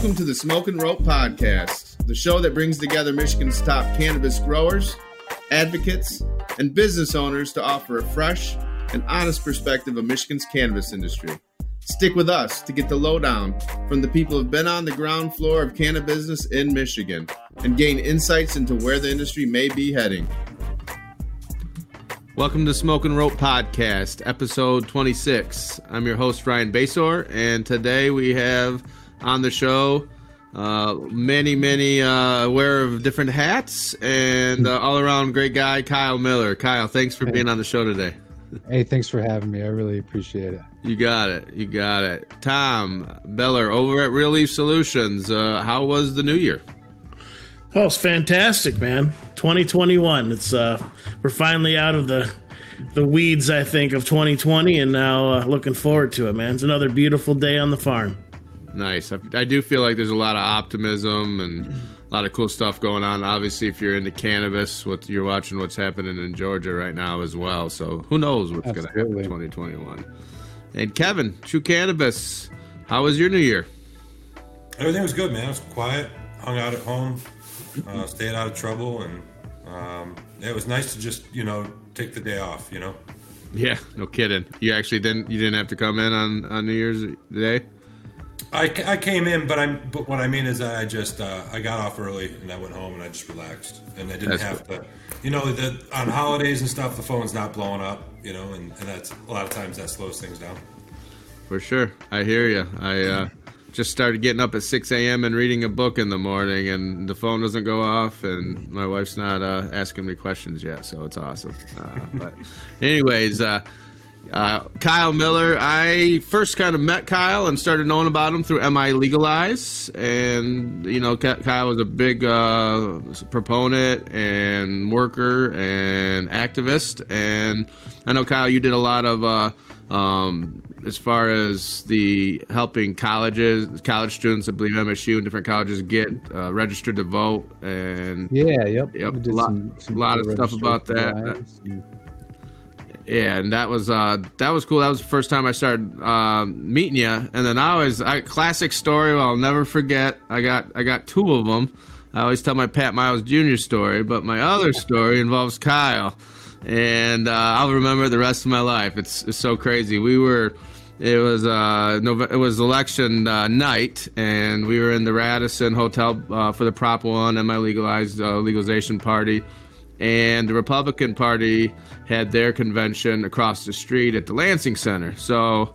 Welcome to the Smoke and Rope Podcast, the show that brings together Michigan's top cannabis growers, advocates, and business owners to offer a fresh and honest perspective of Michigan's cannabis industry. Stick with us to get the lowdown from the people who've been on the ground floor of cannabis business in Michigan and gain insights into where the industry may be heading. Welcome to Smoke and Rope Podcast, episode 26. I'm your host, Ryan Basore, and today we have on the show uh, many, many uh, wear of different hats and uh, all around great guy, Kyle Miller. Kyle, thanks for being on the show today. Hey, thanks for having me. I really appreciate it. You got it. You got it. Tom Beller over at Real Leaf Solutions. Uh, how was the new year? Oh, it's fantastic, man. 2021. It's uh we're finally out of the the weeds, I think, of 2020 and now uh, looking forward to it, man. It's another beautiful day on the farm. Nice. I, I do feel like there's a lot of optimism and a lot of cool stuff going on. Obviously, if you're into cannabis, what you're watching what's happening in Georgia right now as well. So who knows what's going to happen in 2021. And Kevin, Truu Cannabis, how was your new year? Everything was good, man. It was quiet. Hung out at home, uh, stayed out of trouble, and um, it was nice to just you know take the day off. You know. Yeah, no kidding. You actually didn't. You didn't have to come in on on New Year's Day. I, I came in, but I'm. But what I mean is that I just uh, I got off early and I went home and I just relaxed and I didn't that's have to. You know, the on holidays and stuff, the phone's not blowing up. You know, and, and that's a lot of times that slows things down. For sure, I hear you. I uh, just started getting up at 6 a.m. and reading a book in the morning, and the phone doesn't go off, and my wife's not uh, asking me questions yet, so it's awesome. Uh, but, anyways, uh, Kyle Miller, I first kind of met Kyle and started knowing about him through MI Legalize. And, you know, Kyle was a big uh, proponent and worker and activist. And I know, Kyle, you did a lot of uh, um, as far as the helping colleges, college students, I believe MSU and different colleges get uh, registered to vote, and yeah, yep, yep, a lot, some, some lot of stuff about that. Yeah, and that was uh, that was cool. That was the first time I started uh, meeting you, and then I always I, classic story. I'll never forget. I got I got two of them. I always tell my Pat Miles Jr. story, but my other story involves Kyle and uh, I'll remember the rest of my life. It's, it's so crazy. We were, it was uh, it was election uh, night, and we were in the Radisson Hotel uh, for the Prop One and my legalized uh, legalization party, and the Republican Party had their convention across the street at the Lansing Center. So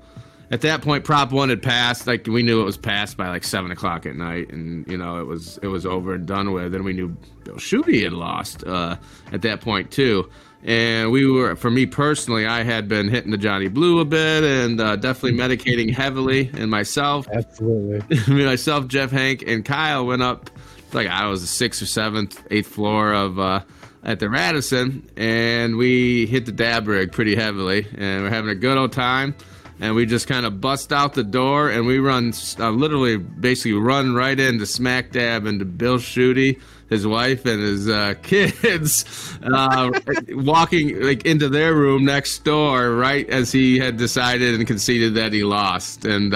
at that point prop one had passed. Like we knew it was passed by like seven o'clock at night and you know it was it was over and done with. And we knew bill schuette had lost uh, at that point too. And we were for me personally i had been hitting the johnny blue a bit and uh, definitely medicating heavily and myself. Absolutely. Myself jeff hank and kyle went up like i was the sixth or seventh eighth floor of uh, at the radisson and we hit the dab rig pretty heavily and we're having a good old time. And we just kind of bust out the door and we run uh, literally basically run right into smack dab into bill schuette his wife and his uh, kids uh, walking like into their room next door right as he had decided and conceded that he lost. And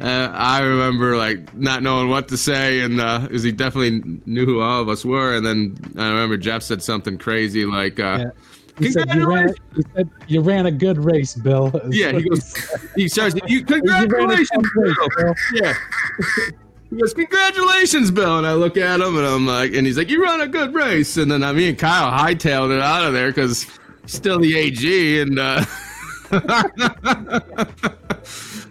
uh, uh I remember like not knowing what to say, and because uh, he definitely knew who all of us were. And then I remember Jeff said something crazy like, uh, yeah. He said, you ran, he said you ran a good race, Bill. Yeah, he goes. He starts. You congratulations, Bill. Bill. Yeah. He goes, "Congratulations, Bill!" And I look at him, and I'm like, and he's like, "You run a good race." And then I, me and Kyle hightailed it out of there because still the AG, and uh,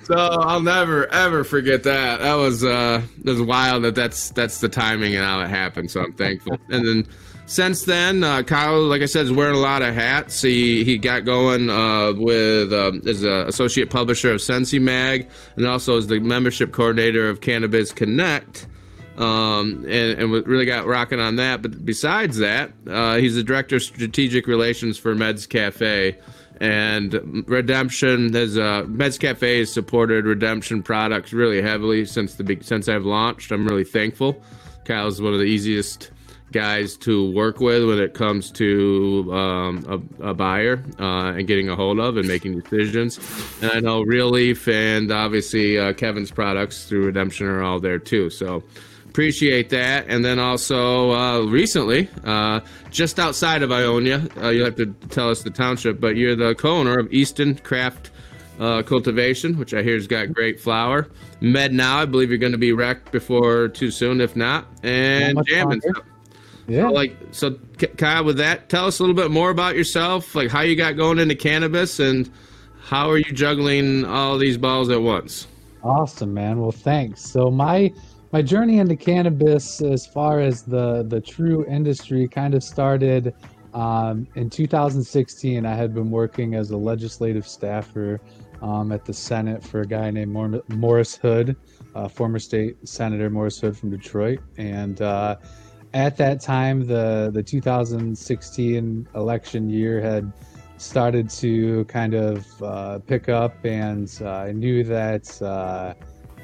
so I'll never ever forget that. That was uh, was wild that that's that's the timing and how it happened. So I'm thankful. And then since then, uh, Kyle, like I said, is wearing a lot of hats. He he got going uh, with um, as an associate publisher of Sensi Mag, and also is the membership coordinator of Cannabis Connect. Um, and, and really got rocking on that. But besides that, uh, he's the director of strategic relations for Meds Cafe. And Redemption has uh, Meds Cafe has supported Redemption products really heavily since the since I've launched. I'm really thankful. Kyle's one of the easiest guys to work with when it comes to um, a, a, buyer uh, and getting a hold of and making decisions. And I know Real Leaf and obviously uh, Kevin's products through Redemption are all there too. So appreciate that. And then also uh, recently, uh, just outside of Ionia, uh, you'll have to tell us the township, but you're the co-owner of Easton Craft uh, Cultivation, which I hear has got great flower. Med now, I believe you're going to be wrecked before too soon, if not. And jamming stuff. Yeah. So, like so, Kyle, with that, tell us a little bit more about yourself, like how you got going into cannabis, and how are you juggling all these balls at once? Awesome, man. Well, thanks. So my my journey into cannabis, as far as the the true industry, kind of started um, in 2016. I had been working as a legislative staffer um, at the Senate for a guy named Morris Hood, uh, former state senator Morris Hood from Detroit, and uh, at that time, the the 2016 election year had started to kind of uh, pick up, and uh, I knew that uh,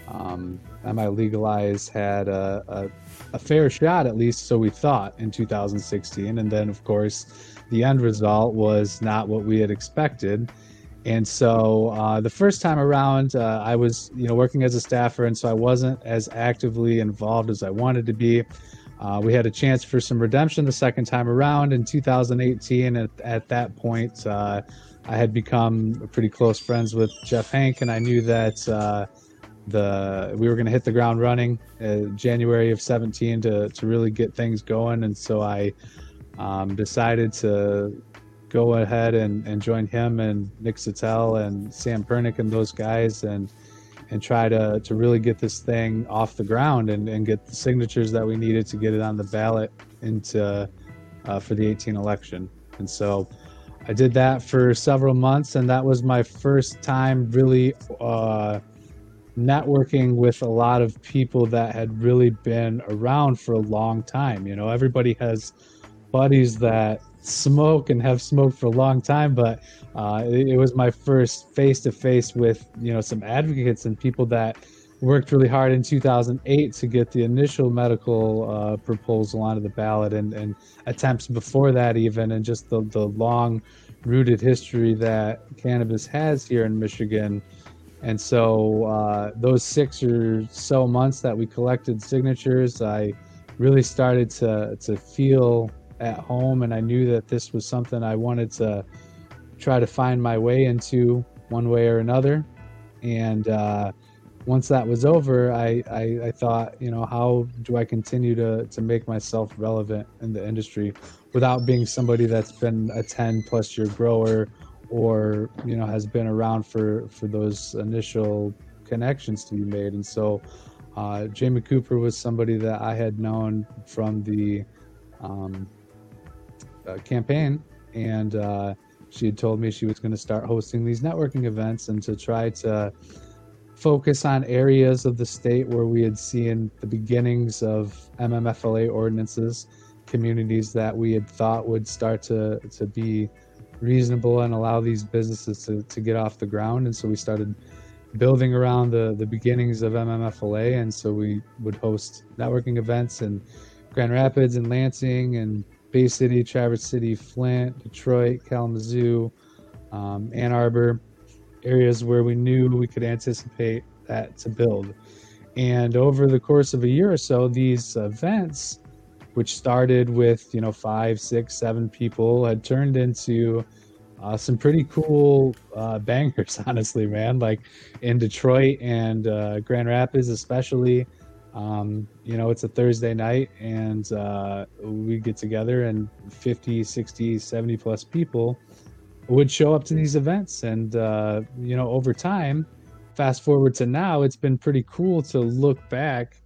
um, MI Legalize had a, a, a, fair shot, at least so we thought, in 2016. And then, of course, the end result was not what we had expected. And so uh, the first time around, uh, I was, you know, working as a staffer, and so I wasn't as actively involved as I wanted to be. Uh, we had a chance for some redemption the second time around in 2018. At, at that point, uh, I had become pretty close friends with Jeff Hank, and I knew that uh, the we were going to hit the ground running uh, January of 17 to to really get things going, and so I um, decided to go ahead and, and join him and Nick Sattel and Sam Pernick and those guys and and try to to really get this thing off the ground and, and get the signatures that we needed to get it on the ballot into uh, for the 18 election. And so I did that for several months, and that was my first time really uh, networking with a lot of people that had really been around for a long time. You know, everybody has buddies that smoke and have smoked for a long time, but uh, it, it, was my first face to face with you know some advocates and people that worked really hard in 2008 to get the initial medical uh, proposal onto the ballot and, and attempts before that even and just the, the long rooted history that cannabis has here in michigan and so uh, those six or so months that we collected signatures i really started to, to feel at home, and I knew that this was something I wanted to try to find my way into one way or another. And uh, once that was over, I, I, I, thought, you know, how do I continue to, to make myself relevant in the industry without being somebody that's been a 10 plus year grower or, you know, has been around for, for those initial connections to be made. And so uh, Jamie Cooper was somebody that I had known from the um, uh, campaign, and uh, she had told me she was going to start hosting these networking events and to try to focus on areas of the state where we had seen the beginnings of MMFLA ordinances, communities that we had thought would start to to be reasonable and allow these businesses to, to get off the ground. And so we started building around the, the beginnings of MMFLA. And so we would host networking events in Grand Rapids and Lansing and Bay City, Traverse City, Flint, Detroit, Kalamazoo, um, Ann Arbor, areas where we knew we could anticipate that to build. And over the course of a year or so, these events, which started with you know five, six, seven people, had turned into uh, some pretty cool uh, bangers. Honestly, man, like in Detroit and uh, Grand Rapids, especially. Um, you know, it's a Thursday night and uh, we get together and 50, 60, 70 plus people would show up to these events. And, uh, you know, over time, fast forward to now, it's been pretty cool to look back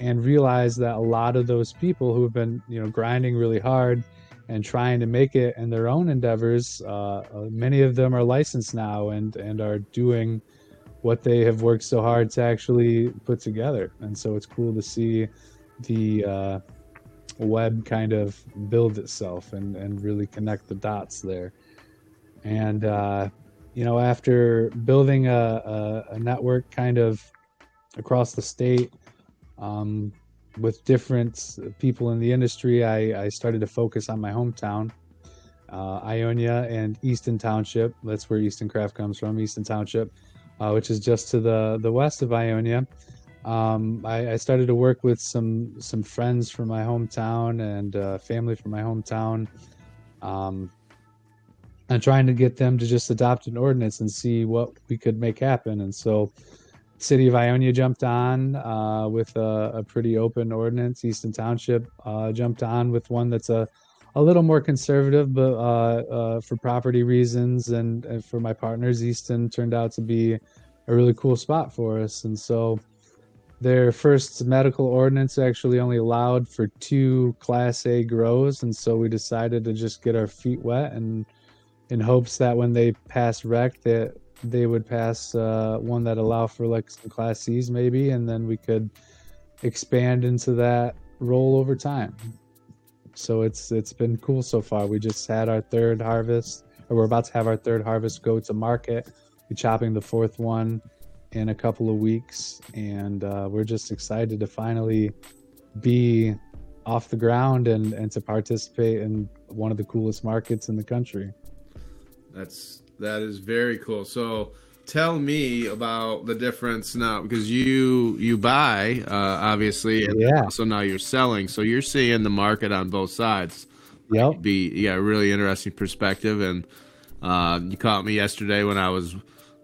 and realize that a lot of those people who have been, you know, grinding really hard and trying to make it in their own endeavors, uh, many of them are licensed now and, and are doing – what they have worked so hard to actually put together. And so it's cool to see the uh, web kind of build itself and, and really connect the dots there. And, uh, you know, after building a, a, a, network kind of across the state, um, with different people in the industry, I, I started to focus on my hometown, uh, Ionia and Easton Township. That's where Easton Craft comes from, Easton Township, uh, which is just to the the west of Ionia. Um, I, I, started to work with some some friends from my hometown and uh, family from my hometown, um, and trying to get them to just adopt an ordinance and see what we could make happen. And so, City of Ionia jumped on uh, with a, a, pretty open ordinance. Easton Township uh, jumped on with one that's a a little more conservative, but uh, uh, for property reasons and, and for my partners, Easton turned out to be a really cool spot for us. And so their first medical ordinance actually only allowed for two Class A grows, and so we decided to just get our feet wet and in hopes that when they pass rec that they would pass uh, one that allow for like some Class C's maybe, and then we could expand into that role over time. So it's it's been cool so far. We just had our third harvest, or we're about to have our third harvest go to market. We're chopping the fourth one in a couple of weeks, and uh, we're just excited to finally be off the ground and and to participate in one of the coolest markets in the country. That's that is very cool. So tell me about the difference now because you you buy uh, obviously and yeah. so now you're selling so you're seeing the market on both sides yep be yeah really interesting perspective and uh, you caught me yesterday when i was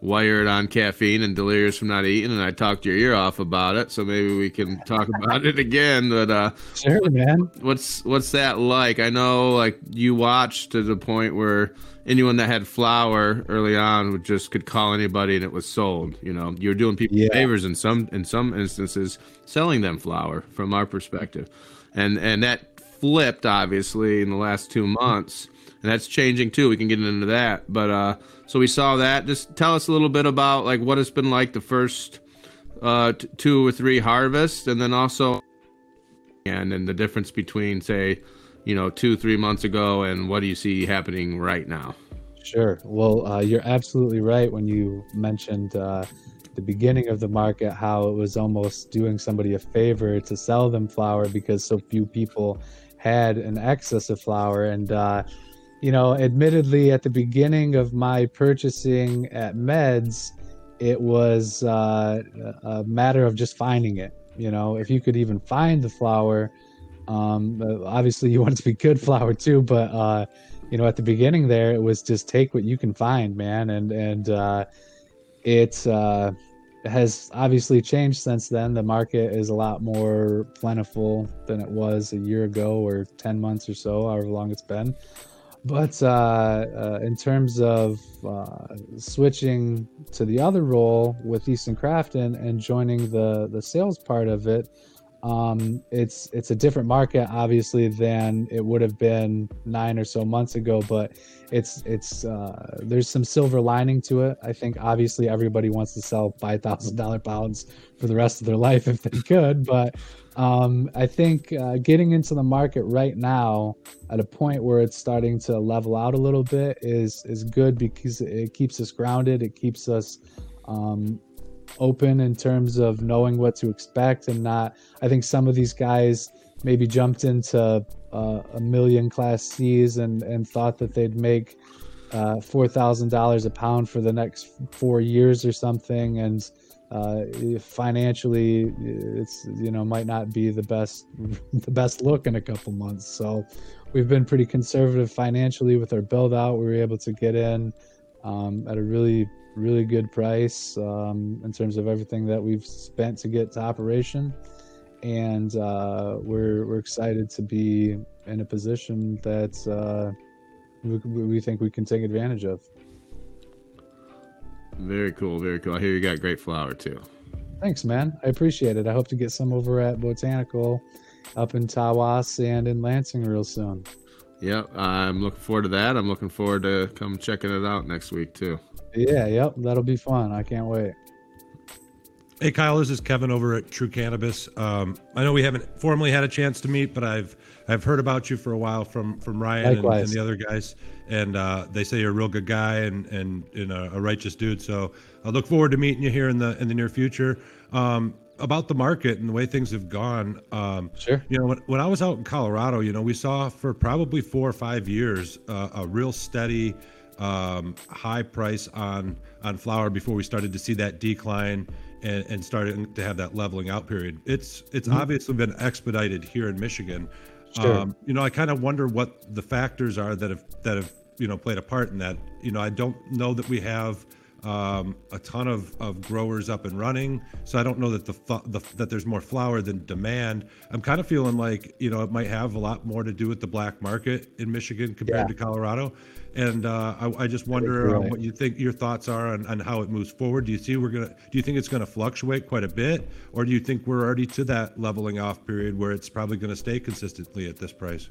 wired on caffeine and delirious from not eating, and I talked your ear off about it. So maybe we can talk about it again. But uh, sure, man. What's what's that like? I know like you watched to the point where anyone that had flower early on would just could call anybody and it was sold. You know, you're doing people yeah. favors in some in some instances, selling them flower from our perspective, and and that flipped obviously in the last two months, and that's changing too. We can get into that, but uh so we saw that. Just tell us a little bit about like what it's been like the first uh, t- two or three harvests, and then also and then the difference between say, you know, two three months ago and what do you see happening right now? Sure. Well, uh, you're absolutely right when you mentioned uh, the beginning of the market, how it was almost doing somebody a favor to sell them flower because so few people had an excess of flower. And uh, you know, admittedly, at the beginning of my purchasing at Meds, it was uh, a matter of just finding it. You know, if you could even find the flower, um, obviously you want it to be good flower too. But uh, you know, at the beginning there, it was just take what you can find, man, and and uh, it uh, has obviously changed since then. The market is a lot more plentiful than it was a year ago or ten months or so, however long it's been. But uh, uh, in terms of uh, switching to the other role with Easton Crafton and joining the the sales part of it, um, it's it's a different market obviously than it would have been nine or so months ago. But it's it's uh, there's some silver lining to it. I think obviously everybody wants to sell five thousand dollar pounds for the rest of their life if they could, but um, I think uh, getting into the market right now at a point where it's starting to level out a little bit is is good because it keeps us grounded. It keeps us um, open in terms of knowing what to expect and not. I think some of these guys maybe jumped into uh, a million Class C's and and thought that they'd make uh, four thousand dollars a pound for the next four years or something, and uh, financially it's you know might not be the best the best look in a couple months so we've been pretty conservative financially with our build out we were able to get in um, at a really really good price um, in terms of everything that we've spent to get to operation and uh, we're we're excited to be in a position that uh, we, we think we can take advantage of very cool, very cool. I hear you got great flower too. Thanks, man. I appreciate it. I hope to get some over at Botanical up in Tawas and in Lansing real soon. Yep, I'm looking forward to that. I'm looking forward to come checking it out next week too. Yeah, yep, that'll be fun. I can't wait. Hey Kyle, this is Kevin over at Truu Cannabis. Um, I know we haven't formally had a chance to meet, but I've I've heard about you for a while from from Ryan and, and, the other guys, and uh, they say you're a real good guy and and, and a, a, righteous dude. So I look forward to meeting you here in the in the near future. Um, about the market and the way things have gone. Um, sure. You know, when, when I was out in Colorado, you know, we saw for probably four or five years uh, a real steady um, high price on on flower before we started to see that decline and, and starting to have that leveling out period. It's it's mm-hmm. obviously been expedited here in Michigan. Sure. Um, you know, I kind of wonder what the factors are that have that have you know played a part in that. You know, I don't know that we have um, a ton of, of growers up and running. So I don't know that the, the, that there's more flower than demand. I'm kind of feeling like you know it might have a lot more to do with the black market in Michigan compared yeah. to Colorado. And uh, I, I, just wonder right. what you think your thoughts are on, on how it moves forward. Do you see we're gonna? Do you think it's going to fluctuate quite a bit, or do you think we're already to that leveling off period where it's probably going to stay consistently at this price?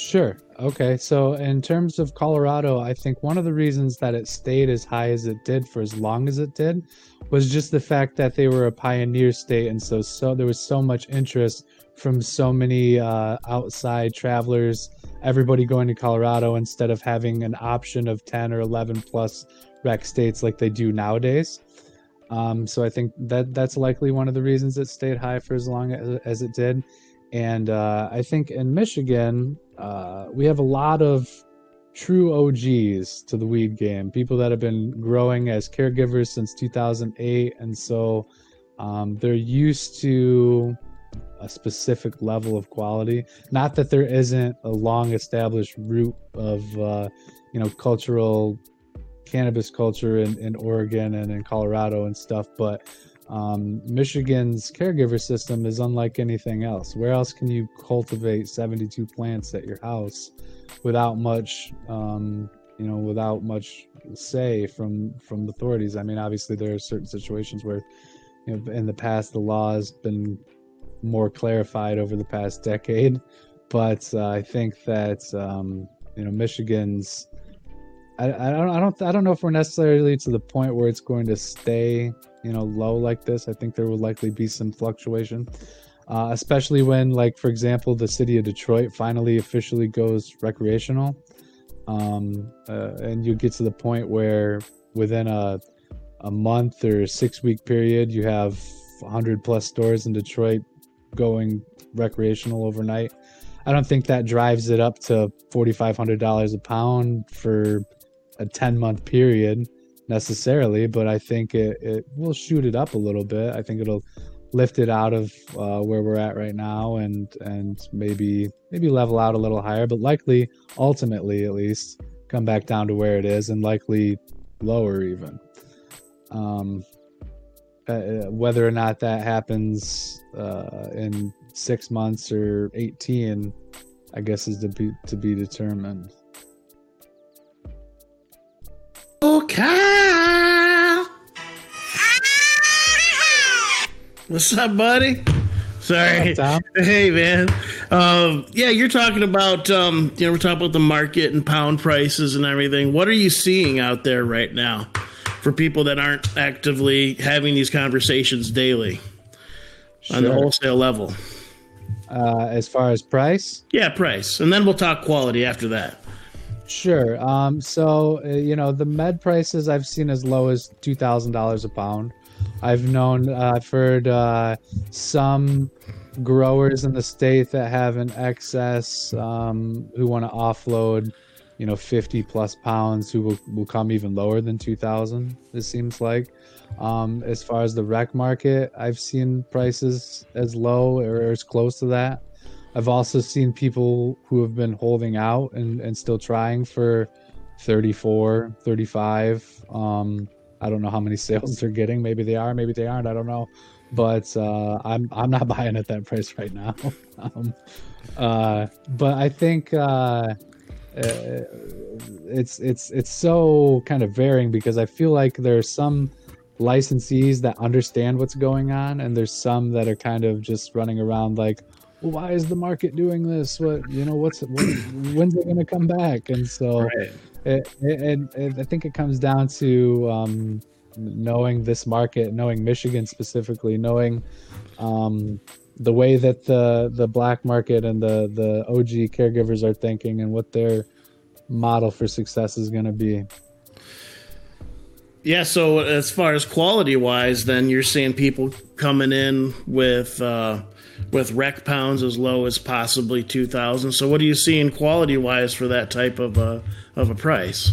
Sure. Okay. So, in terms of Colorado, I think one of the reasons that it stayed as high as it did for as long as it did was just the fact that they were a pioneer state, and so so there was so much interest from so many uh, outside travelers. Everybody going to Colorado instead of having an option of ten or eleven plus rec states like they do nowadays. Um, so I think that that's likely one of the reasons it stayed high for as long as, as it did. And uh, I think in Michigan, uh, we have a lot of true OGs to the weed game, people that have been growing as caregivers since 2008. And so um, they're used to a specific level of quality. Not that there isn't a long established root of, uh, you know, cultural cannabis culture in, in Oregon and in Colorado and stuff, but um, Michigan's caregiver system is unlike anything else. Where else can you cultivate 72 plants at your house without much, um, you know, without much say from from the authorities? I mean, obviously there are certain situations where, you know, in the past the law has been more clarified over the past decade, but uh, I think that um, you know Michigan's. I, I don't I don't I don't know if we're necessarily to the point where it's going to stay you know low like this. I think there will likely be some fluctuation uh, especially when like for example the city of detroit finally officially goes recreational. Um, uh, and you get to the point where within a, a month or six week period you have 100 plus stores in detroit going recreational overnight. I don't think that drives it up to $4500 a pound for a 10 month period necessarily, but I think it, it will shoot it up a little bit. I think it'll lift it out of uh, where we're at right now and and maybe maybe level out a little higher, but likely ultimately at least come back down to where it is and likely lower even. Um, uh, uh whether or not that happens uh, in six months or 18, I guess is to be to be determined. Okay. What's up, buddy? Sorry. Hey, man. Um, yeah, you're talking about, um, you know, we're talking about the market and pound prices and everything. What are you seeing out there right now for people that aren't actively having these conversations daily sure. on the wholesale level? Uh, as far as price? Yeah, price. And then we'll talk quality after that. Sure. Um, so, uh, you know, the med prices I've seen as low as $2,000 a pound. I've known, uh, I've heard uh, some growers in the state that have an excess um, who want to offload, you know, 50 plus pounds who will, will come even lower than 2,000, it seems like. Um, as far as the rec market, I've seen prices as low or as close to that. I've also seen people who have been holding out and, and still trying for 34, 35. Um, I don't know how many sales they're getting. Maybe they are, maybe they aren't. I don't know. But uh, I'm I'm not buying at that price right now. um, uh, but I think uh, uh, it's it's it's so kind of varying because I feel like there's some licensees that understand what's going on, and there's some that are kind of just running around like, why is the market doing this? What you know? What's what, when's it going to come back? And so, right. it, it, it, I think it comes down to um, knowing this market, knowing Michigan specifically, knowing um, the way that the the black market and the the OG caregivers are thinking, and what their model for success is going to be. Yeah, so as far as quality wise, then you're seeing people coming in with uh, with rec pounds as low as possibly two thousand. So, what are you seeing quality wise for that type of a of a price?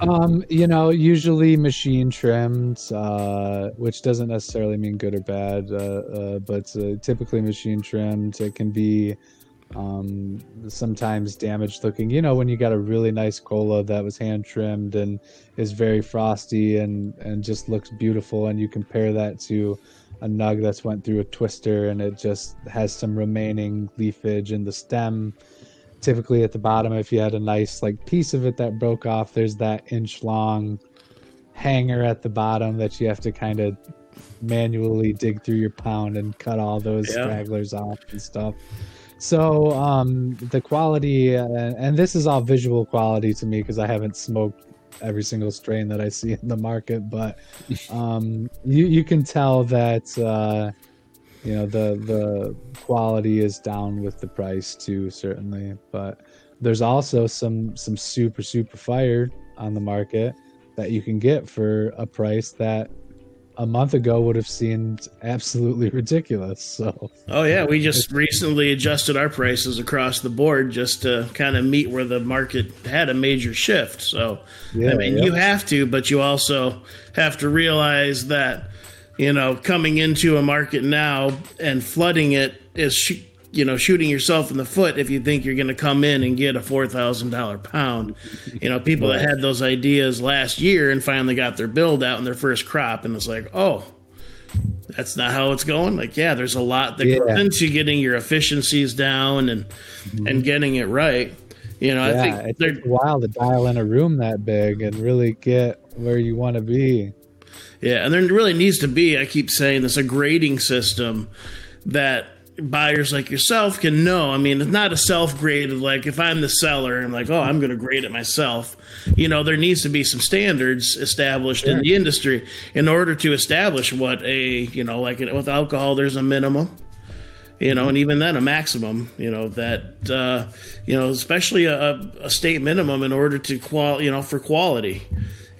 Um, you know, usually machine trimmed, uh, which doesn't necessarily mean good or bad, uh, uh, but uh, typically machine trimmed. It can be um, sometimes damaged looking. You know, when you got a really nice cola that was hand trimmed and is very frosty and and just looks beautiful, and you compare that to a nug that's went through a twister and it just has some remaining leafage in the stem typically at the bottom if you had a nice like piece of it that broke off there's that inch long hanger at the bottom that you have to kind of manually dig through your pound and cut all those yeah. stragglers off and stuff so um the quality uh, and this is all visual quality to me because i haven't smoked every single strain that i see in the market but um you you can tell that uh you know the the quality is down with the price too certainly but there's also some some super super fire on the market that you can get for a price that a month ago would have seemed absolutely ridiculous so oh yeah we just recently adjusted our prices across the board just to kind of meet where the market had a major shift so yeah, i mean yeah. you have to but you also have to realize that you know, coming into a market now and flooding it is, sh- you know, shooting yourself in the foot if you think you're going to come in and get a four thousand dollar pound. You know, people right. that had those ideas last year and finally got their build out in their first crop, and it's like, oh, that's not how it's going. Like, yeah, there's a lot that yeah. goes into getting your efficiencies down and mm-hmm. and getting it right. You know, yeah, I think it's a while to dial in a room that big and really get where you want to be. Yeah, and there really needs to be, I keep saying this, a grading system that buyers like yourself can know. I mean, it's not a self grade of like if I'm the seller and like, oh, I'm going to grade it myself. You know, there needs to be some standards established in the industry in order to establish what a, you know, like with alcohol, there's a minimum. You know, and even then a maximum. You know that, uh, you know, especially a, a state minimum in order to qual, you know, for quality.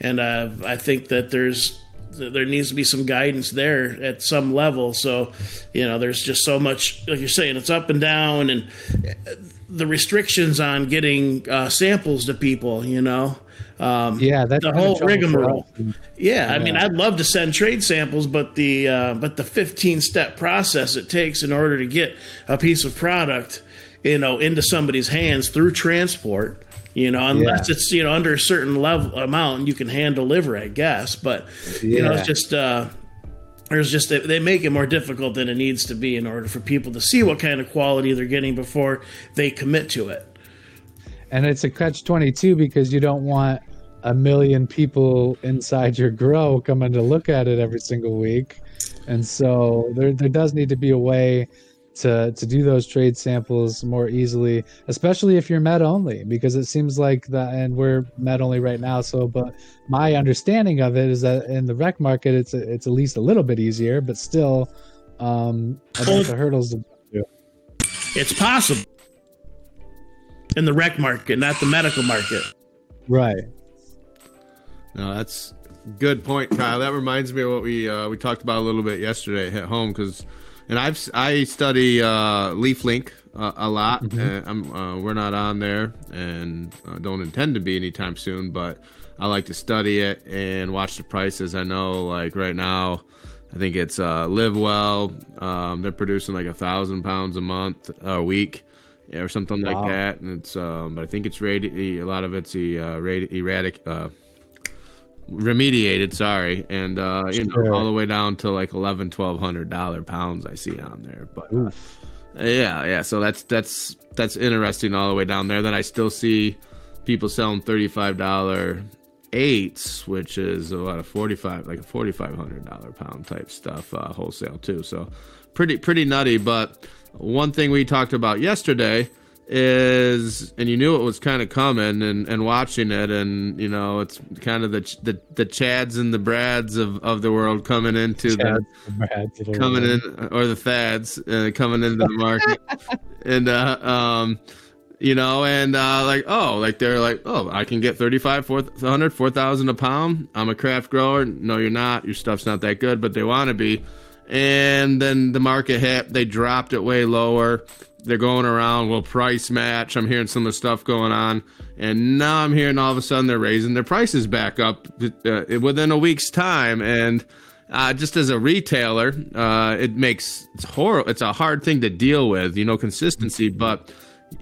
And uh, I think that there's there needs to be some guidance there at some level. So, you know, there's just so much, like you're saying, it's up and down, and the restrictions on getting uh, samples to people. You know, um, yeah, that's the whole rigmarole. Yeah, yeah, I mean, I'd love to send trade samples, but the uh, but the 15 step process it takes in order to get a piece of product, you know, into somebody's hands through transport you know, unless yeah. it's you know under a certain level amount, you can hand deliver, I guess. But yeah. you know, it's just uh, there's just they make it more difficult than it needs to be in order for people to see what kind of quality they're getting before they commit to it. And it's a catch twenty two because you don't want a million people inside your grow coming to look at it every single week, and so there there does need to be a way to to do those trade samples more easily, especially if you're med only, because it seems like that, and we're med only right now. So, but my understanding of it is that in the rec market, it's it's at least a little bit easier, but still, um, about the hurdles. It's possible in the rec market, not the medical market. Right. No, that's good point, Kyle. That reminds me of what we uh, we talked about a little bit yesterday at home because and I've I study uh, LeafLink uh, a lot. Mm-hmm. Uh, we're not on there, and uh, don't intend to be anytime soon. But I like to study it and watch the prices. I know, like right now, I think it's uh, LivWell. Um, they're producing like a thousand pounds a month, a week, or something wow. like that. And it's, um, but I think it's radi- A lot of it's the uh, erratic remediated sorry. And uh you sure. know all the way down to like 11 1200 dollar pounds i see on there. But uh, yeah yeah so that's that's that's interesting all the way down there. Then i still see people selling 35 dollar eights which is a lot of 45 like a 4500 dollar pound type stuff uh wholesale too. So pretty pretty nutty. But one thing we talked about yesterday is and you knew it was kind of coming and, and watching it and you know it's kind of the the, the chads and the brads of, of the world coming into the, the coming in or the fads uh, coming into the market and uh, um you know, and uh, like, oh, like they're like, oh, I can get 35, 400, 4,000 a pound. I'm a craft grower. No, you're not. Your stuff's not that good, but they want to be. And then the market hit, they dropped it way lower. They're going around, well, price match. I'm hearing some of the stuff going on. And now I'm hearing all of a sudden they're raising their prices back up uh, within a week's time. And uh, just as a retailer, uh, it makes it's horrible. It's a hard thing to deal with, you know, consistency. But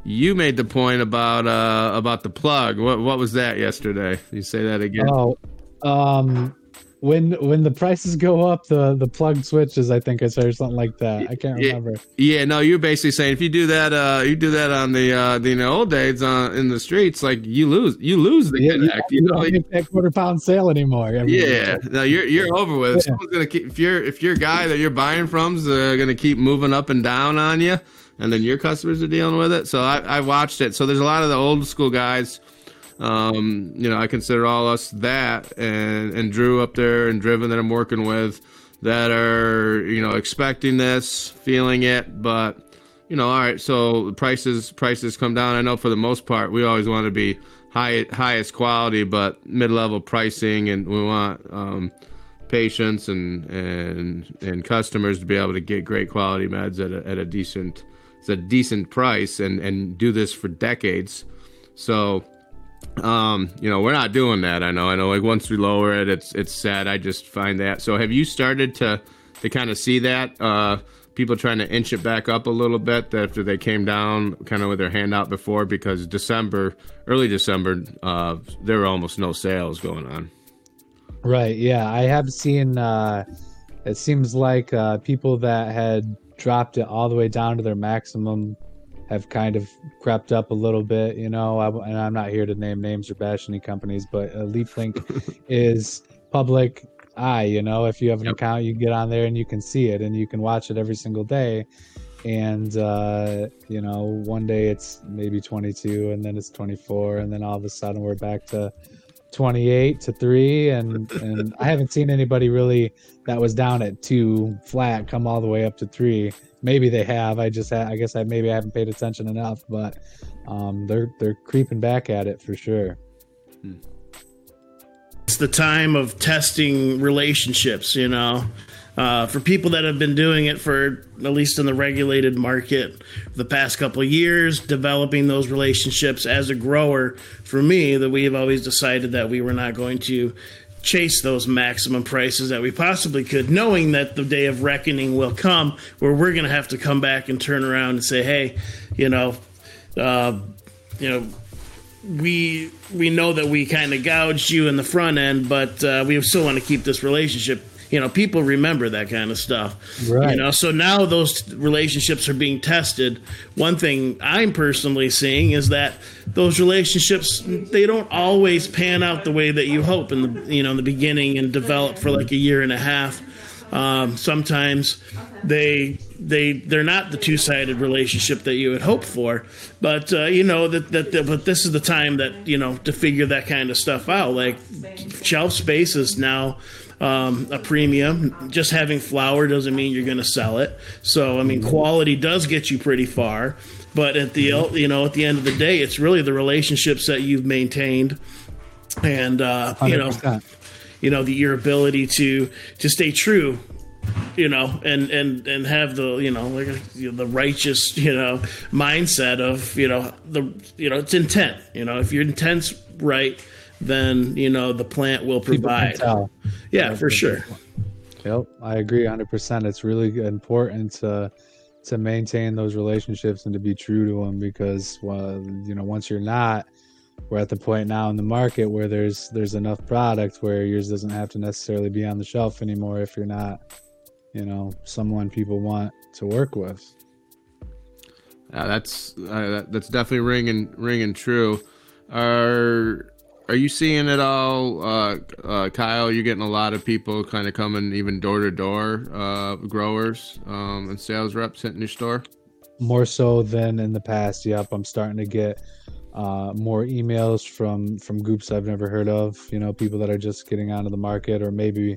you made the point about uh, about the plug. What what was that yesterday? You say that again? Oh, um, when when the prices go up, the the plug switches. I think I said something like that. I can't remember. Yeah, no, you're basically saying if you do that, uh, you do that on the uh, the, old days uh, in the streets, like you lose, you lose the yeah, connect. You, you, don't make that quarter pound sale anymore. Yeah, no, you're you're over with. Yeah. Someone's gonna keep if you're if your guy that you're buying from's uh, gonna keep moving up and down on you, and then your customers are dealing with it. So I I watched it. So there's a lot of the old school guys um, you know, I consider all us that, and and Drew up there and Driven that I'm working with that are you know expecting this, feeling it, but you know, all right. So prices prices come down. I know for the most part, we always want to be high highest quality, but mid level pricing, and we want um, patients and and and customers to be able to get great quality meds at a, at a decent it's a decent price and and do this for decades. So um, you know, we're not doing that. I know. I know. Like once we lower it, it's it's sad. I just find that. So have you started to to kind of see that? Uh, people trying to inch it back up a little bit after they came down kind of with their hand out before because December, early December, uh, there were almost no sales going on. Right. Yeah, I have seen. Uh, it seems like uh, people that had dropped it all the way down to their maximum have kind of crept up a little bit, you know. I, and I'm not here to name names or bash any companies, but uh, LeafLink is public eye. You know, if you have an yep. account, you get on there and you can see it, and you can watch it every single day. And uh, you know, one day it's maybe 22, and then it's 24, and then all of a sudden we're back to 28 to 3 and and I haven't seen anybody really that was down at 2 flat come all the way up to 3 maybe they have. I just ha- I guess I maybe I haven't paid attention enough, but um, they're they're creeping back at it for sure. It's the time of testing relationships, you know. Uh, for people that have been doing it for at least in the regulated market the past couple years, developing those relationships as a grower, for me, that we have always decided that we were not going to chase those maximum prices that we possibly could, knowing that the day of reckoning will come where we're going to have to come back and turn around and say, hey, you know, uh, you know, we we know that we kind of gouged you in the front end, but uh, we still want to keep this relationship you know people remember that kind of stuff right. you know so now those relationships are being tested one thing i'm personally seeing is that those relationships they don't always pan out the way that you hope in the you know in the beginning and develop for like a year and a half um, sometimes they they they're not the two sided relationship that you would hope for, but uh, you know that, that, that but this is the time that you know to figure that kind of stuff out. Like shelf space is now um, a premium. Just having flower doesn't mean you're going to sell it. So I mean, quality does get you pretty far. But at the you know at the end of the day, it's really the relationships that you've maintained, and uh, you know, you know the, your ability to to stay true you know, and and and have the you know like you know, the righteous you know mindset of you know the you know it's intent. You know, if your intent's right, then you know the plant will provide. Yeah, for sure. Yep, I agree 100%. It's really important to to maintain those relationships and to be true to them because well, you know, once you're not we're at the point now in the market where there's there's enough product where yours doesn't have to necessarily be on the shelf anymore if you're not you know someone people want to work with uh, that's uh, that's definitely ringing ringing true are are you seeing it all, uh, uh, Kyle? You're getting a lot of people kind of coming even door to door, uh, growers um, and sales reps hitting your store. More so than in the past. Yep, I'm starting to get uh, more emails from from groups I've never heard of. You know, people that are just getting onto the market, or maybe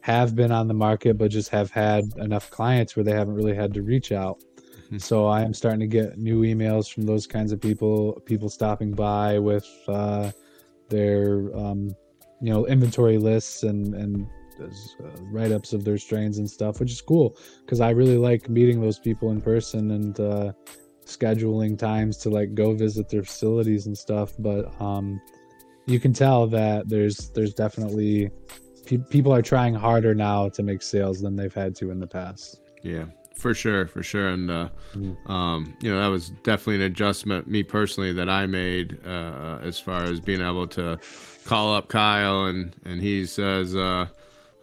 have been on the market but just have had enough clients where they haven't really had to reach out. Hmm. So I am starting to get new emails from those kinds of people, people stopping by with uh, their um, you know inventory lists and and uh, write-ups of their strains and stuff, which is cool because I really like meeting those people in person and uh, scheduling times to like go visit their facilities and stuff. But um, you can tell that there's there's definitely pe- people are trying harder now to make sales than they've had to in the past. Yeah, for sure, for sure, and uh, mm. um, you know that was definitely an adjustment, me personally, that I made uh, as far as being able to call up Kyle and and he says, uh,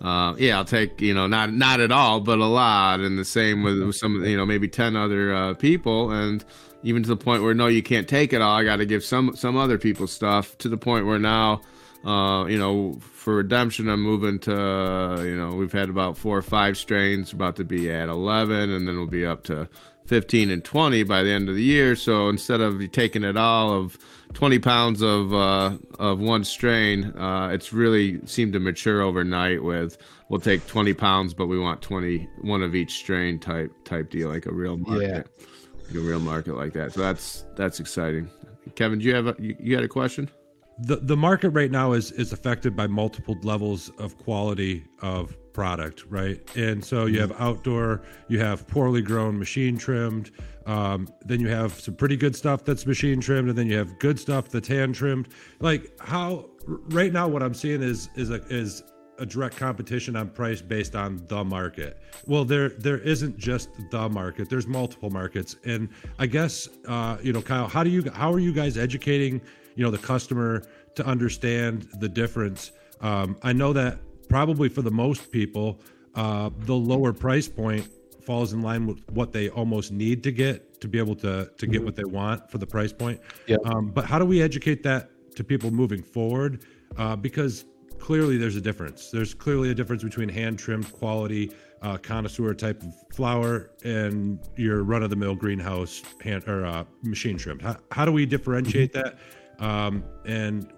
uh, "Yeah, I'll take you know not not at all, but a lot," and the same with, with some you know maybe ten other uh, people, and even to the point where no, you can't take it all. I got to give some some other people stuff to the point where now. Uh, you know, for redemption, I'm moving to, you know, we've had about four or five strains, about to be at 11, and then we'll be up to 15 and 20 by the end of the year. So instead of taking it all of 20 pounds of uh, of one strain, uh, it's really seemed to mature overnight. With we'll take 20 pounds, but we want 20 one of each strain type type deal, like a real market, yeah. like a real market like that. So that's that's exciting. Kevin, do you have a, you, you had a question? The the market right now is is affected by multiple levels of quality of product, right? And so you have outdoor, you have poorly grown, machine trimmed. Um, then you have some pretty good stuff that's machine trimmed, and then you have good stuff that's hand trimmed. Like how right now, what I'm seeing is is a is a direct competition on price based on the market. Well, there there isn't just the market. There's multiple markets, and I guess uh, you know, Kyle, how do you how are you guys educating you know the customer to understand the difference. Um, I know that probably for the most people, uh, the lower price point falls in line with what they almost need to get to be able to to get what they want for the price point. Yeah. Um, but how do we educate that to people moving forward? Uh, because clearly there's a difference. There's clearly a difference between hand trimmed quality uh, connoisseur type of flower and your run of the mill greenhouse hand or uh, machine trimmed. How, how do we differentiate mm-hmm. that? Um, and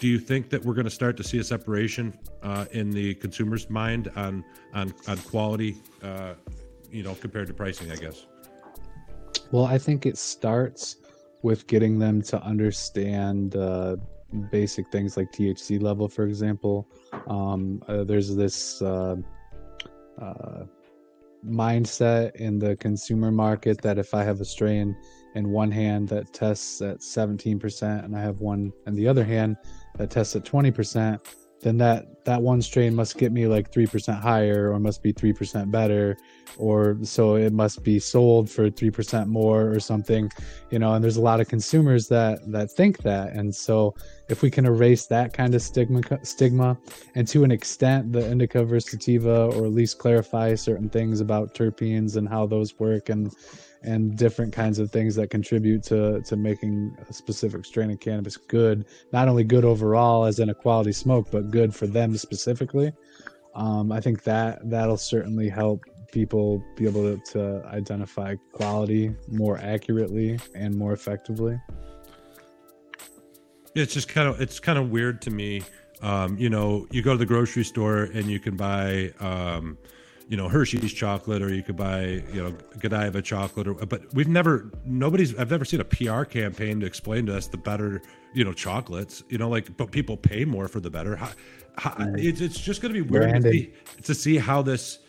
do you think that we're going to start to see a separation uh, in the consumer's mind on on on quality, uh, you know, compared to pricing? I guess. Well, I think it starts with getting them to understand uh, basic things like THC level, for example. Um, uh, there's this uh, uh, mindset in the consumer market that if I have a strain in one hand that tests at 17% and I have one in the other hand that tests at 20%, then that that one strain must get me like 3% higher or must be 3% better or so it must be sold for 3% more or something you know and there's a lot of consumers that that think that. And so if we can erase that kind of stigma stigma and to an extent the indica versus sativa or at least clarify certain things about terpenes and how those work and and different kinds of things that contribute to to making a specific strain of cannabis good not only good overall as in a quality smoke but good for them specifically. Um, i think that that'll certainly help people be able to, to identify quality more accurately and more effectively. It's just kind of it's kind of weird to me. Um, you know you go to the grocery store and you can buy um, you know Hershey's chocolate or you could buy you know Godiva chocolate or but we've never nobody's I've never seen a PR campaign to explain to us the better you know chocolates you know like but people pay more for the better. How. It's, it's just going to be weird to see, to see, how this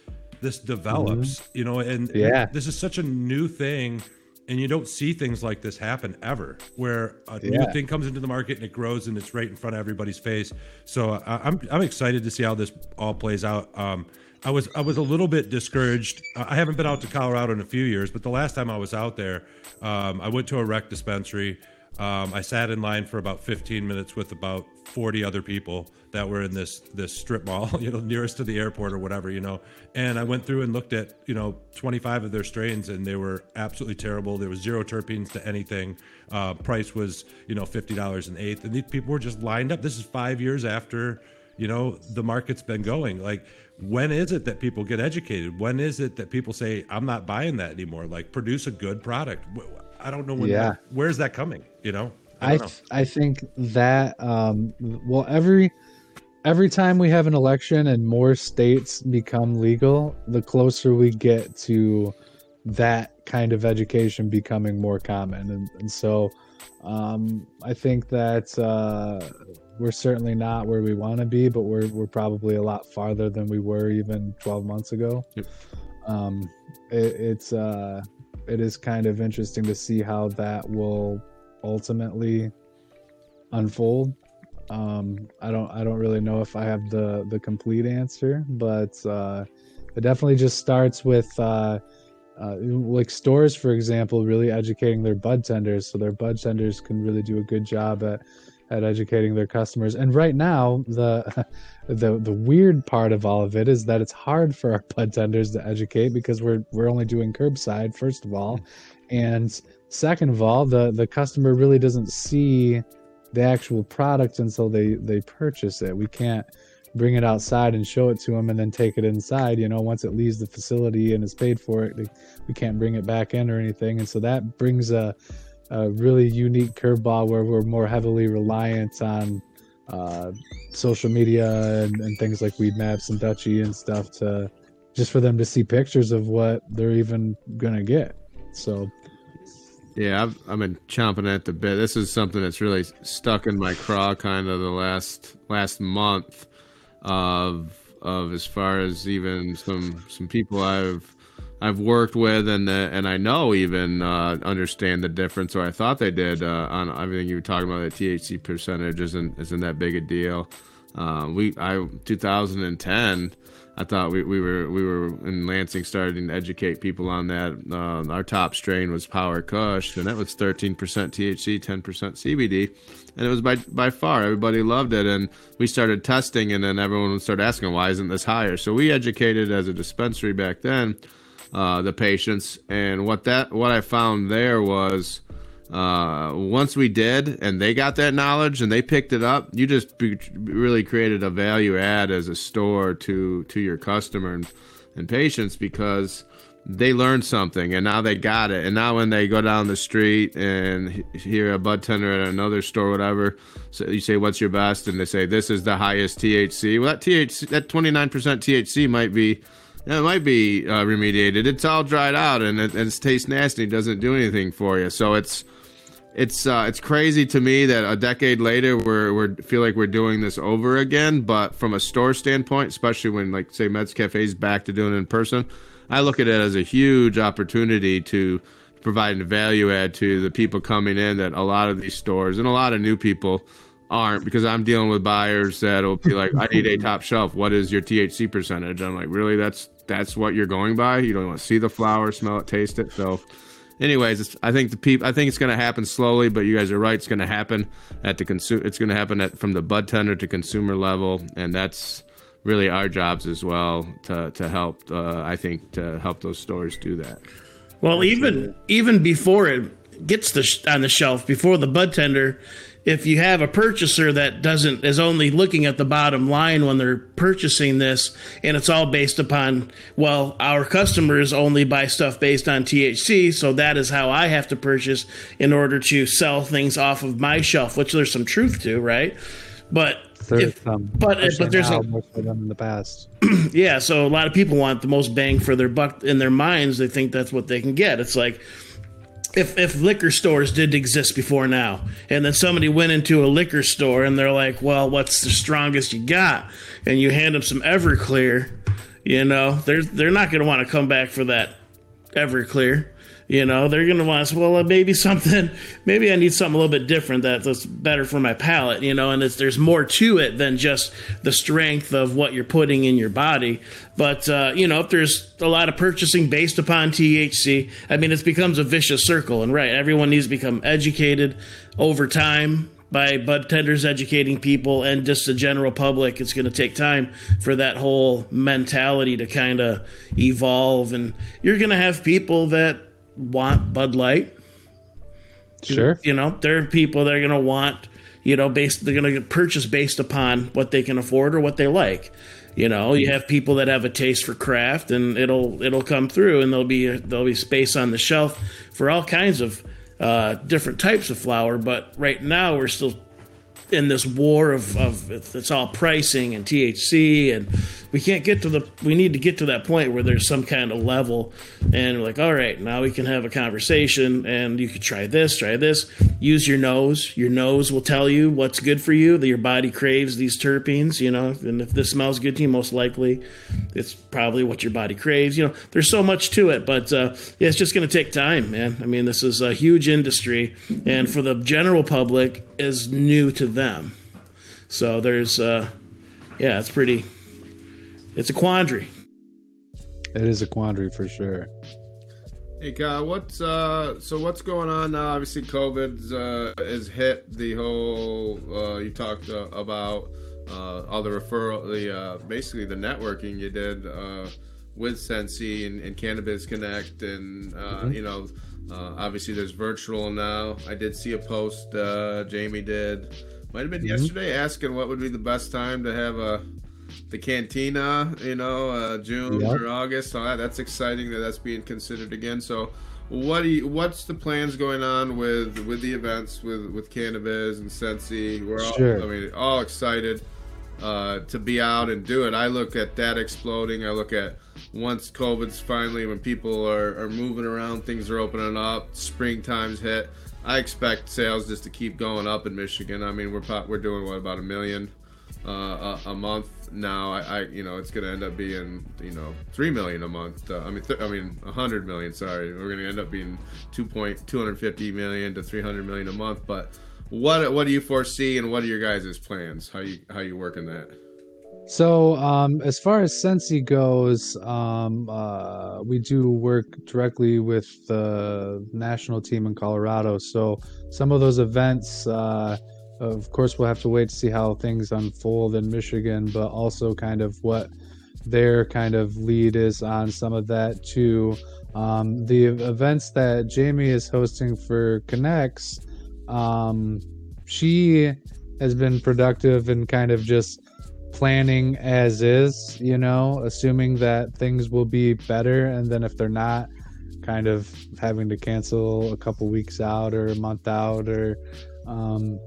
this develops mm-hmm. you know and yeah this is such a new thing and you don't see things like this happen ever where a yeah. new thing comes into the market and it grows and it's right in front of everybody's face so uh, I'm, I'm excited to see how this all plays out um, I was I was a little bit discouraged. I haven't been out to Colorado in a few years, but the last time I was out there, um, I went to a rec dispensary. Um, I sat in line for about 15 minutes with about 40 other people that were in this this strip mall, you know, nearest to the airport or whatever, you know. And I went through and looked at, you know, 25 of their strains, and they were absolutely terrible. There was zero terpenes to anything. Uh, price was, you know, fifty dollars an eighth, and these people were just lined up. This is five years after, you know, the market's been going. Like when is it that people get educated? When is it that people say, I'm not buying that anymore? Like, produce a good product. I don't know when. Yeah. That, where's that coming? You know. I I, th- I think that um, well every every time we have an election and more states become legal, the closer we get to that kind of education becoming more common. And, and so um, I think that uh, we're certainly not where we want to be, but we're, we're probably a lot farther than we were even 12 months ago. Yep. Um, it, it's, uh, it is kind of interesting to see how that will ultimately unfold. Um, I don't I don't really know if I have the the complete answer, but uh, it definitely just starts with uh, uh, like stores, for example, really educating their bud tenders, so their bud tenders can really do a good job at at educating their customers. And right now, the the the weird part of all of it is that it's hard for our bud tenders to educate because we're we're only doing curbside, first of all, and second of all, the the customer really doesn't see the actual product until they they purchase it. We can't bring it outside and show it to them and then take it inside. You know, once it leaves the facility and is paid for it, we can't bring it back in or anything. And so that brings a, a really unique curveball where we're more heavily reliant on uh, social media and, and, things like Weed Maps and Dutchie and stuff to just for them to see pictures of what they're even gonna get. So yeah, I've, I've been chomping at the bit. This is something that's really stuck in my craw kind of the last last month of of as far as even some some people I've I've worked with and uh, and I know even uh, understand the difference, or I thought they did uh, on everything you were talking about. The THC percentage isn't isn't that big a deal. Uh, we I 2010 I thought we, we were we were in Lansing starting to educate people on that. Uh, our top strain was Power Kush, and that was 13% THC, 10% CBD, and it was by by far everybody loved it. And we started testing, and then everyone would start asking, "Why isn't this higher?" So we educated as a dispensary back then uh, the patients, and what that what I found there was uh, once we did and they got that knowledge and they picked it up you just be, really created a value add as a store to to your customer and, and patients because they learned something and now they got it. And now when they go down the street and hear a bud tender at another store whatever so you say what's your best? And they say this is the highest thc well that thc that 29% thc might be it might be uh, remediated. It's all dried out and it, and it tastes nasty. Doesn't do anything for you. So it's it's uh, it's crazy to me that a decade later we're we feel like we're doing this over again. But from a store standpoint, especially when like say Cafe is back to doing it in person, I look at it as a huge opportunity to provide value add to the people coming in that a lot of these stores and a lot of new people aren't because I'm dealing with buyers that'll be like, I need a top shelf. What is your THC percentage? I'm like, really? That's that's what you're going by? You don't want to see the flower, smell it, taste it. So anyways, I think the people. I think it's going to happen slowly, but you guys are right. It's going to happen at the consumer. It's going to happen at from the bud tender to consumer level, and that's really our jobs as well to to help. Uh, I think to help those stores do that. Well, even even before it gets the sh- on the shelf, before the bud tender if you have a purchaser that doesn't is only looking at the bottom line when they're purchasing this and it's all based upon well our customers only buy stuff based on THC so that is how I have to purchase in order to sell things off of my shelf which there's some truth to right but if, um, but but there's a most of them in the past. yeah, so a lot of people want the most bang for their buck in their minds. They think that's what they can get. It's like if if liquor stores didn't exist before now, and then somebody went into a liquor store and they're like, "Well, what's the strongest you got?" and you hand them some Everclear, you know, they're they're not going to want to come back for that Everclear. You know, they're going to want to, well, uh, maybe something, maybe I need something a little bit different that's better for my palate, you know, and there's more to it than just the strength of what you're putting in your body. But, uh, you know, if there's a lot of purchasing based upon THC, I mean, it becomes a vicious circle. And right, everyone needs to become educated over time by bud tenders educating people and just the general public. It's going to take time for that whole mentality to kind of evolve. And you're going to have people that want Bud Light. Sure. You know, there are people that are going to want, you know, based they're going to purchase based upon what they can afford or what they like. You know, you hmm. have people that have a taste for craft, and it'll it'll come through, and there'll be there'll be space on the shelf for all kinds of uh, different types of flower. But right now, we're still in this war of, of it's all pricing and THC, and we can't get to the we need to get to that point where there's some kind of level and like all right now we can have a conversation and you could try this try this. Use your nose. Your nose will tell you what's good for you that your body craves these terpenes you know and if this smells good to you most likely it's probably what your body craves you know. There's so much to it but uh, yeah it's just going to take time man. I mean this is a huge industry and for the general public is new to them. So there's uh yeah it's pretty it's a quandary. It is a quandary for sure. Hey, Kyle, what's uh, so what's going on now? Obviously, COVID's uh, has hit the whole. Uh, you talked uh, about uh, all the referral, the uh, basically the networking you did uh, with Sensi and, and Cannabis Connect, and uh, mm-hmm. you know, uh, obviously there's virtual now. I did see a post uh, Jamie did, might have been mm-hmm. yesterday, asking what would be the best time to have a the cantina, you know, uh, June yep. or August. So that's exciting that that's being considered again. So, what do you, what's the plans going on with with the events with with cannabis and Sensi? We're all, sure. I mean, all excited uh, to be out and do it. I look at that exploding. I look at once COVID's finally when people are, are moving around, things are opening up, springtime's hit. I expect sales just to keep going up in Michigan. I mean, we're we're doing what about a million uh, a, a month now I, I, you know it's going to end up being you know three million a month uh, i mean th- i mean hundred million sorry. We're going to end up being 2.250 million to 300 million a month but what what do you foresee and what are your guys' plans? How you how you working that? So um, as far as Sensi goes, um, uh, we do work directly with the national team in Colorado. So some of those events, uh, of course, we'll have to wait to see how things unfold in Michigan, but also kind of what their kind of lead is on some of that too. Um, the events that Jamie is hosting for Connects, um, she has been productive and kind of just planning as is, you know, assuming that things will be better. And then if they're not, kind of having to cancel a couple weeks out or a month out or um,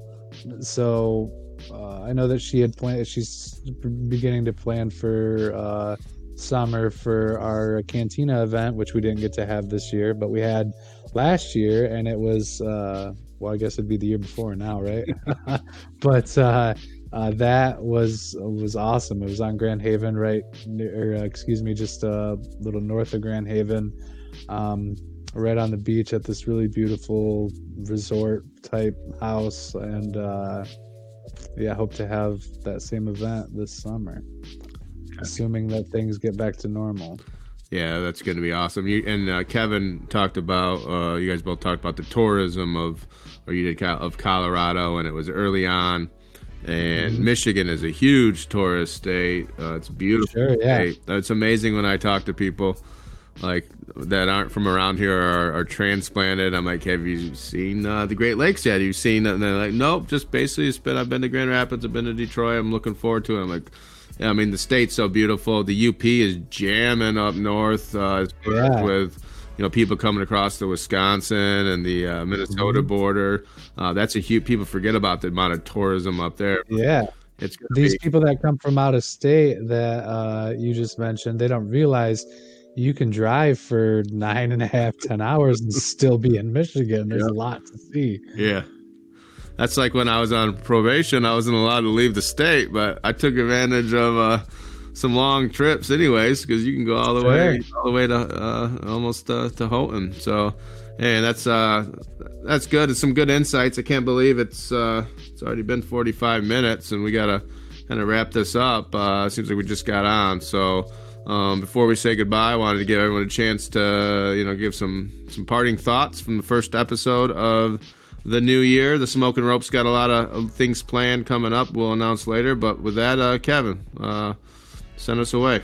so uh, I know that she had planned. She's beginning to plan for uh, summer for our cantina event, which we didn't get to have this year, but we had last year, and it was uh, well, I guess it'd be the year before now, right? but uh, uh, that was was awesome. It was on Grand Haven, right? Or uh, excuse me, just a little north of Grand Haven. Um, right on the beach at this really beautiful resort type house and uh yeah hope to have that same event this summer assuming that things get back to normal yeah that's going to be awesome you and uh, kevin talked about uh you guys both talked about the tourism of or you did of colorado and it was early on and mm-hmm. Michigan is a huge tourist state. Uh, it's beautiful. Sure, yeah. State. It's amazing when I talk to people like that aren't from around here are, are transplanted. I'm like, have you seen uh, the Great Lakes yet? Have you seen? And they're like, nope, just basically it's been. I've been to Grand Rapids. I've been to Detroit. I'm looking forward to it. I'm like, yeah, I mean, the state's so beautiful. The UP is jamming up north uh, yeah. with you know people coming across the Wisconsin and the uh, Minnesota mm-hmm. border. Uh, that's a huge. People forget about the amount of tourism up there. Yeah. It's these be- people that come from out of state that uh, you just mentioned. They don't realize you can drive for nine and a half, ten hours and still be in Michigan. There's yep. a lot to see. Yeah. That's like when I was on probation, I wasn't allowed to leave the state, but I took advantage of uh, some long trips anyways, because you can go all the sure. way all the way to uh, almost uh, to Houghton. So, hey, that's uh, that's good. It's some good insights. I can't believe it's uh, it's already been 45 minutes, and we gotta kind of wrap this up. Uh, seems like we just got on. So, um, before we say goodbye, I wanted to give everyone a chance to, you know, give some some parting thoughts from the first episode of the new year. The Smoking Rope's got a lot of things planned coming up. We'll announce later. But with that, uh, Kevin, uh, send us away.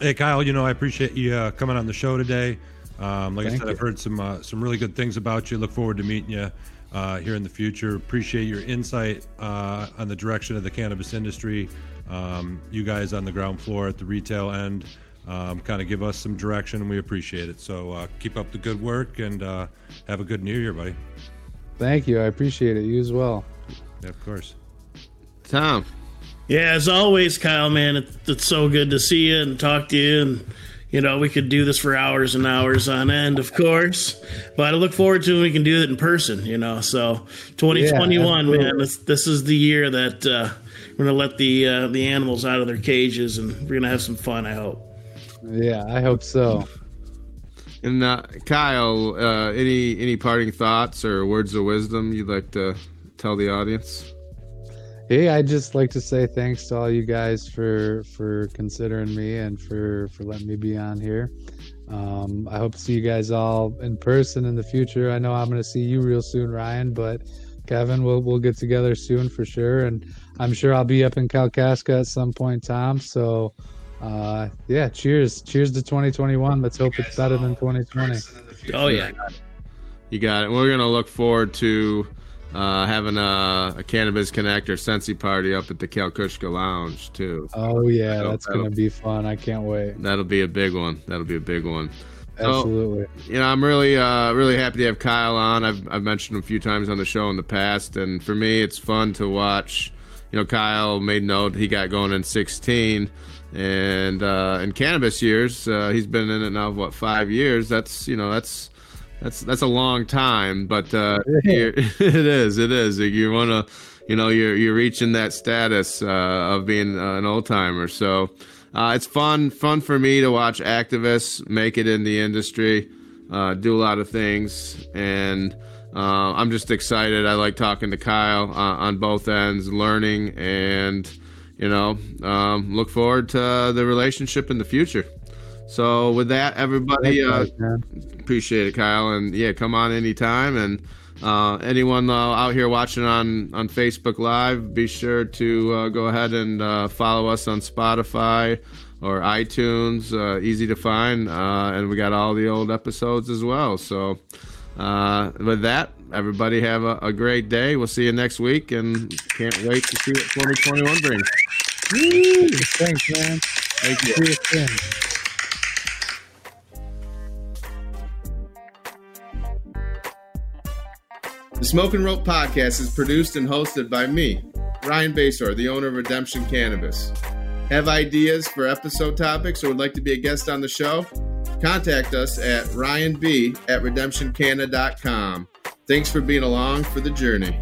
Hey, Kyle. You know, I appreciate you uh, coming on the show today. Um, like Thank I said, you. I've heard some uh, some really good things about you. Look forward to meeting you uh, here in the future. Appreciate your insight uh, on the direction of the cannabis industry. Um, you guys on the ground floor at the retail end um, kind of give us some direction, and we appreciate it. So uh, keep up the good work and uh, have a good new year, buddy. Thank you. I appreciate it. You as well. Yeah, of course. Tom. Yeah, as always, Kyle, man, it, it's so good to see you and talk to you. And, you know, we could do this for hours and hours on end, of course. But I look forward to when we can do it in person, you know. So 2021, yeah, man, this, this is the year that uh, we're going to let the, uh, the animals out of their cages and we're going to have some fun, I hope. Yeah, I hope so. And uh, Kyle, uh, any any parting thoughts or words of wisdom you'd like to tell the audience? Hey, I'd just like to say thanks to all you guys for for considering me and for for letting me be on here. Um, I hope to see you guys all in person in the future. I know I'm going to see you real soon, Ryan, but Kevin, we'll we'll get together soon for sure, and I'm sure I'll be up in Kalkaska at some point, Tom. So uh, yeah, cheers. Cheers to 2021. Let's hope it's better than 2020. Oh, yeah. You got it. We're going to look forward to uh, having a, a, Cannabis Connector Sensi party up at the Kalkaska Lounge, too. Oh, yeah. So that's going to be fun. I can't wait. That'll be a big one. That'll be a big one. Absolutely. So, you know, I'm really, uh, really happy to have Kyle on. I've, I've mentioned him a few times on the show in the past, and for me, it's fun to watch. You know, Kyle made note he got going in 16 and uh, in cannabis years, uh, he's been in it now what five years. That's you know that's that's that's a long time, but uh, it is it is. You want to you know you're you're reaching that status uh, of being uh, an old timer. So uh, it's fun fun for me to watch activists make it in the industry, do a lot of things, and I'm just excited. I like talking to Kyle on both ends, learning and you know, um, look forward to the relationship in the future. So with that, everybody, uh, appreciate it, Kyle, and yeah, come on anytime. And uh, anyone uh, out here watching on on Facebook Live, be sure to uh, go ahead and uh, follow us on Spotify or iTunes. Uh, easy to find, and we got all the old episodes as well. So with that, everybody have a, a, great day. We'll see you next week, and can't wait to see what 2021 brings. Woo! Thanks, man. Thank you The Smoke and Rope podcast is produced and hosted by me, Ryan Basore, the owner of Redemption Cannabis. Have ideas for episode topics or would like to be a guest on the show? Contact us at ryanb at redemptioncanna.com. Thanks for being along for the journey.